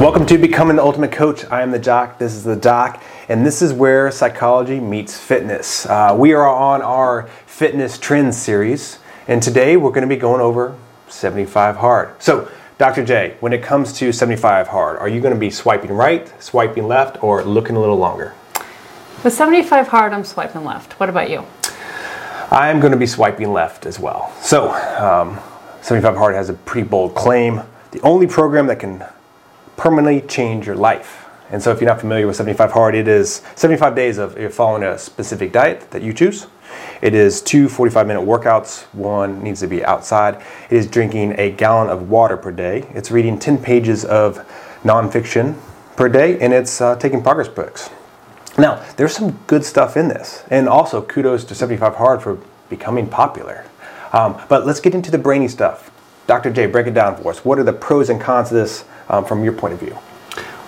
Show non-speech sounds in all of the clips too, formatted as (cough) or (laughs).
Welcome to Becoming the Ultimate Coach. I am the Doc. This is the Doc, and this is where psychology meets fitness. Uh, we are on our fitness trends series, and today we're going to be going over 75 hard. So, Dr. J, when it comes to 75 hard, are you going to be swiping right, swiping left, or looking a little longer? With 75 hard, I'm swiping left. What about you? I'm going to be swiping left as well. So, um, 75 hard has a pretty bold claim. The only program that can permanently change your life. And so, if you're not familiar with 75 Hard, it is 75 days of following a specific diet that you choose. It is two 45 minute workouts. One needs to be outside. It is drinking a gallon of water per day. It's reading 10 pages of nonfiction per day, and it's uh, taking progress books. Now, there's some good stuff in this. And also, kudos to 75 Hard for becoming popular. Um, but let's get into the brainy stuff. Dr. J, break it down for us. What are the pros and cons of this um, from your point of view?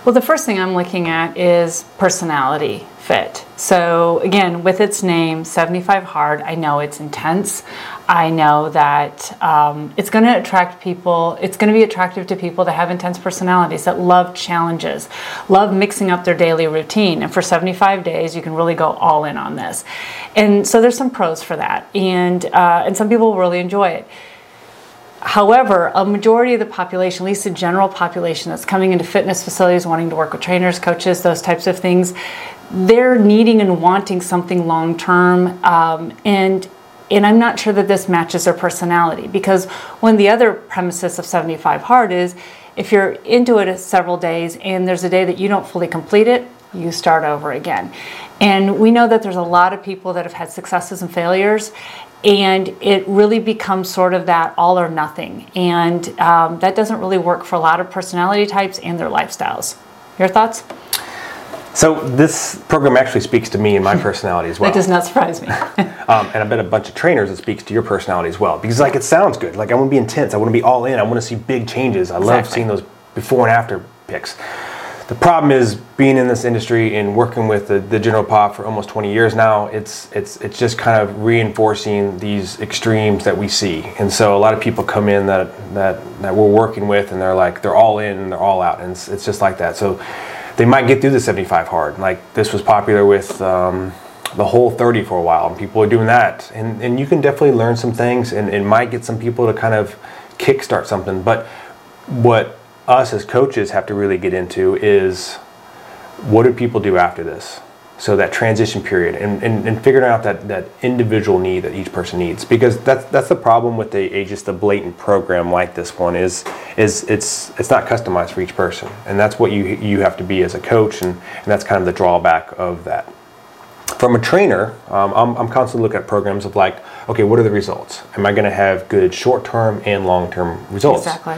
Well, the first thing I'm looking at is personality fit. So, again, with its name, 75 Hard, I know it's intense. I know that um, it's going to attract people, it's going to be attractive to people that have intense personalities, that love challenges, love mixing up their daily routine. And for 75 days, you can really go all in on this. And so, there's some pros for that. And, uh, and some people really enjoy it. However, a majority of the population, at least the general population that's coming into fitness facilities, wanting to work with trainers, coaches, those types of things, they're needing and wanting something long term. Um, and and I'm not sure that this matches their personality because one of the other premises of 75 Hard is if you're into it several days and there's a day that you don't fully complete it, you start over again. And we know that there's a lot of people that have had successes and failures, and it really becomes sort of that all or nothing. And um, that doesn't really work for a lot of personality types and their lifestyles. Your thoughts? So this program actually speaks to me and my (laughs) personality as well. that does not surprise me. (laughs) um, and I bet a bunch of trainers it speaks to your personality as well because like it sounds good. Like I want to be intense. I want to be all in. I want to see big changes. I love seeing those before and after pics. The problem is being in this industry and working with the, the, general pop for almost 20 years now. It's it's it's just kind of reinforcing these extremes that we see, and so a lot of people come in that that that we're working with, and they're like they're all in and they're all out, and it's, it's just like that. So they might get through the 75 hard. Like this was popular with. Um, the Whole30 for a while and people are doing that and, and you can definitely learn some things and it might get some people to kind of kickstart something but what us as coaches have to really get into is what do people do after this? So that transition period and, and, and figuring out that, that individual need that each person needs. Because that's that's the problem with a, just a blatant program like this one is is it's it's not customized for each person. And that's what you you have to be as a coach and, and that's kind of the drawback of that. From a trainer, um, I'm, I'm constantly looking at programs of like, okay, what are the results? Am I going to have good short term and long term results? Exactly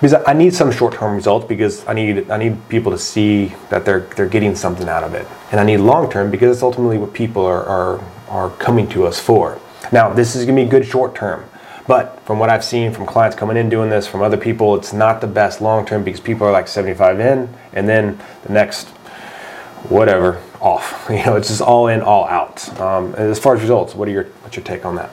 because I need some short-term results because I need I need people to see that they're they're getting something out of it, and I need long-term because it's ultimately what people are are, are coming to us for. Now, this is to be good short-term, but from what I've seen from clients coming in doing this, from other people, it's not the best long-term because people are like 75 in, and then the next whatever off. (laughs) You know, it's just all in, all out. Um, as far as results, what are your what's your take on that?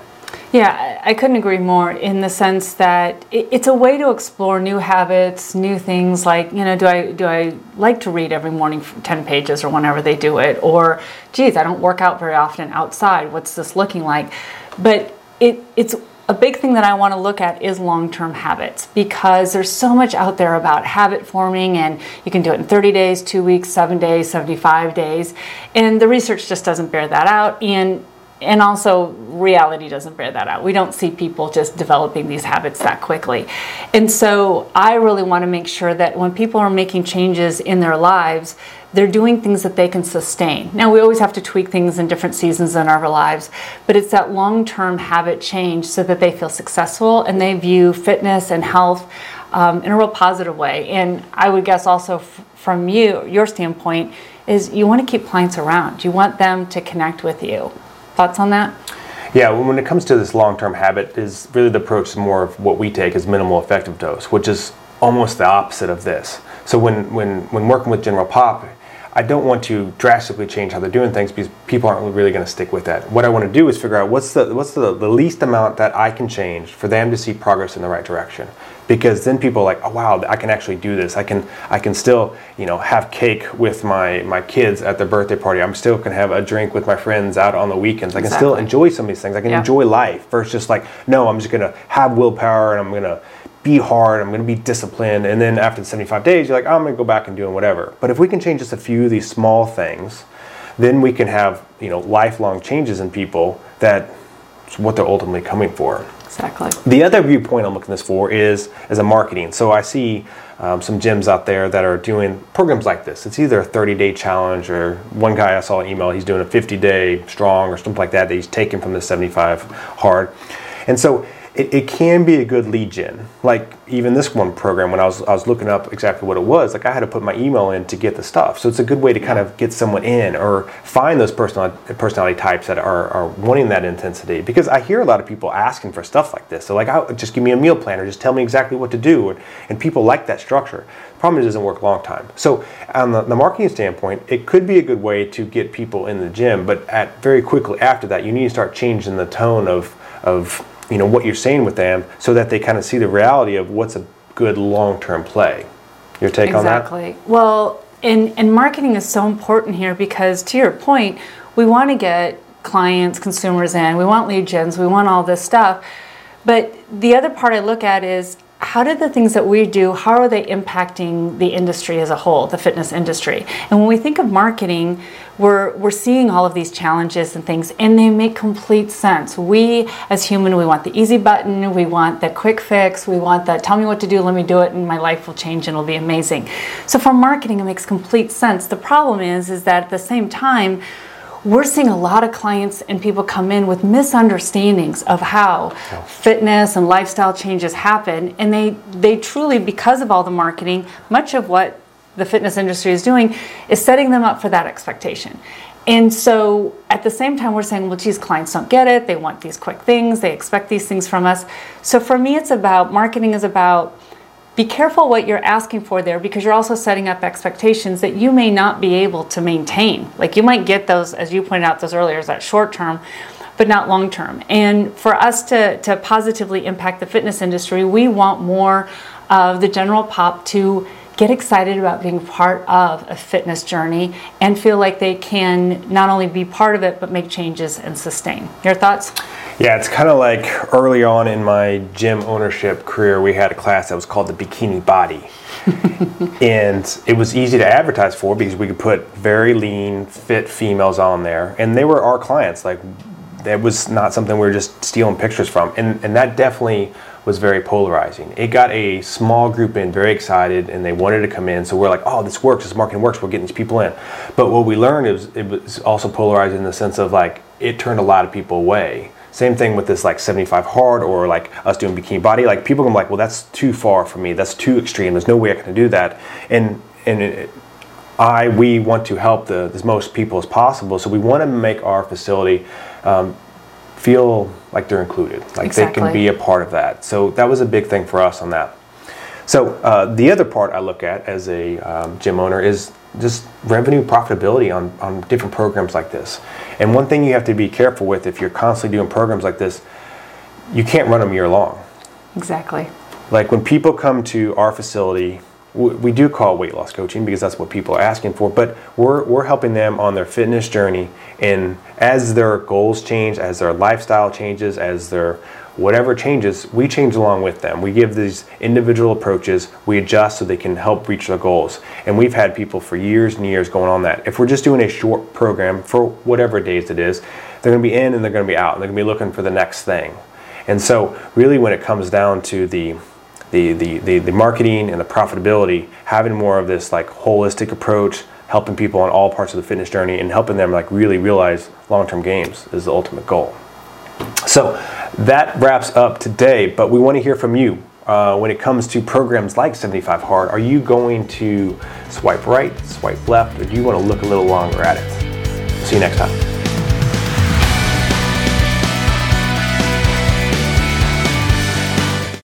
Yeah, I couldn't agree more in the sense that it's a way to explore new habits, new things like, you know, do I do I like to read every morning 10 pages or whenever they do it or geez, I don't work out very often outside. What's this looking like? But it it's a big thing that I want to look at is long term habits because there's so much out there about habit forming, and you can do it in 30 days, two weeks, seven days, 75 days. And the research just doesn't bear that out. And and also reality doesn't bear that out. We don't see people just developing these habits that quickly. And so I really want to make sure that when people are making changes in their lives, they're doing things that they can sustain. Now, we always have to tweak things in different seasons in our lives, but it's that long term habit change so that they feel successful and they view fitness and health um, in a real positive way. And I would guess also f- from you, your standpoint, is you want to keep clients around. You want them to connect with you. Thoughts on that? Yeah, when it comes to this long-term habit, is really the approach more of what we take as minimal effective dose, which is almost the opposite of this. So when when when working with General Pop, I don't want to drastically change how they're doing things because people aren't really going to stick with that. What I want to do is figure out what's the what's the, the least amount that I can change for them to see progress in the right direction. Because then people are like, oh wow, I can actually do this. I can I can still you know have cake with my my kids at their birthday party. I'm still can have a drink with my friends out on the weekends. I can still enjoy some of these things. I can yeah. enjoy life versus just like no, I'm just going to have willpower and I'm going to be hard, I'm going to be disciplined, and then after the 75 days, you're like, oh, I'm going to go back and doing whatever. But if we can change just a few of these small things, then we can have you know lifelong changes in people that what they're ultimately coming for. Exactly. The other viewpoint I'm looking this for is as a marketing. So I see um, some gyms out there that are doing programs like this. It's either a 30 day challenge or one guy I saw an email, he's doing a 50 day strong or something like that that he's taken from the 75 hard. And so it, it can be a good lead gen. Like even this one program, when I was I was looking up exactly what it was, like I had to put my email in to get the stuff. So it's a good way to kind of get someone in or find those personality personality types that are, are wanting that intensity. Because I hear a lot of people asking for stuff like this. So like, oh, just give me a meal plan or just tell me exactly what to do. And, and people like that structure. The problem is it doesn't work long time. So on the, the marketing standpoint, it could be a good way to get people in the gym, but at very quickly after that, you need to start changing the tone of of you know what you're saying with them so that they kind of see the reality of what's a good long-term play. Your take exactly. on that? Exactly. Well and and marketing is so important here because to your point we want to get clients consumers in we want lead gens we want all this stuff. But the other part i look at is how do the things that we do how are they impacting the industry as a whole the fitness industry? And when we think of marketing we're we're seeing all of these challenges and things and they make complete sense. We as human we want the easy button we want the quick fix we want the tell me what to do let me do it and my life will change and it'll be amazing. So for marketing it makes complete sense. The problem is is that at the same time we're seeing a lot of clients and people come in with misunderstandings of how fitness and lifestyle changes happen. And they they truly because of all the marketing much of what the fitness industry is doing is setting them up for that expectation. And so at the same time we're saying well geez clients don't get it. They want these quick things. They expect these things from us. So for me it's about marketing is about be careful what you're asking for there because you're also setting up expectations that you may not be able to maintain. Like you might get those, as you pointed out those earlier, is that short term, but not long term. And for us to, to positively impact the fitness industry, we want more of the general pop to get excited about being part of a fitness journey and feel like they can not only be part of it, but make changes and sustain. Your thoughts? Yeah, it's kind of like early on in my gym ownership career, we had a class that was called the Bikini Body. (laughs) and it was easy to advertise for because we could put very lean, fit females on there. And they were our clients. Like, that was not something we were just stealing pictures from. And, and that definitely was very polarizing. It got a small group in very excited and they wanted to come in. So we're like, oh, this works, this marketing works, we're getting these people in. But what we learned is it was also polarizing in the sense of like, it turned a lot of people away same thing with this like 75 hard or like us doing bikini body. Like people come like, well, that's too far for me. That's too extreme. There's no way I can do that. And and it, I we want to help the as most people as possible. So we want to make our facility um, feel like they're included, like exactly. they can be a part of that. So that was a big thing for us on that. So uh, the other part I look at as a um, gym owner is just revenue profitability on, on different programs like this. And one thing you have to be careful with if you're constantly doing programs like this, you can't run them year long. Exactly. Like when people come to our facility, we do call weight loss coaching because that's what people are asking for, but we're, we're helping them on their fitness journey. And as their goals change, as their lifestyle changes, as their whatever changes, we change along with them. We give these individual approaches, we adjust so they can help reach their goals. And we've had people for years and years going on that. If we're just doing a short program for whatever days it is, they're going to be in and they're going to be out and they're going to be looking for the next thing. And so, really, when it comes down to the the, the, the, the marketing and the profitability, having more of this like holistic approach, helping people on all parts of the fitness journey and helping them like really realize long-term gains is the ultimate goal. So that wraps up today, but we want to hear from you. Uh, when it comes to programs like 75 Hard, are you going to swipe right, swipe left, or do you want to look a little longer at it? See you next time.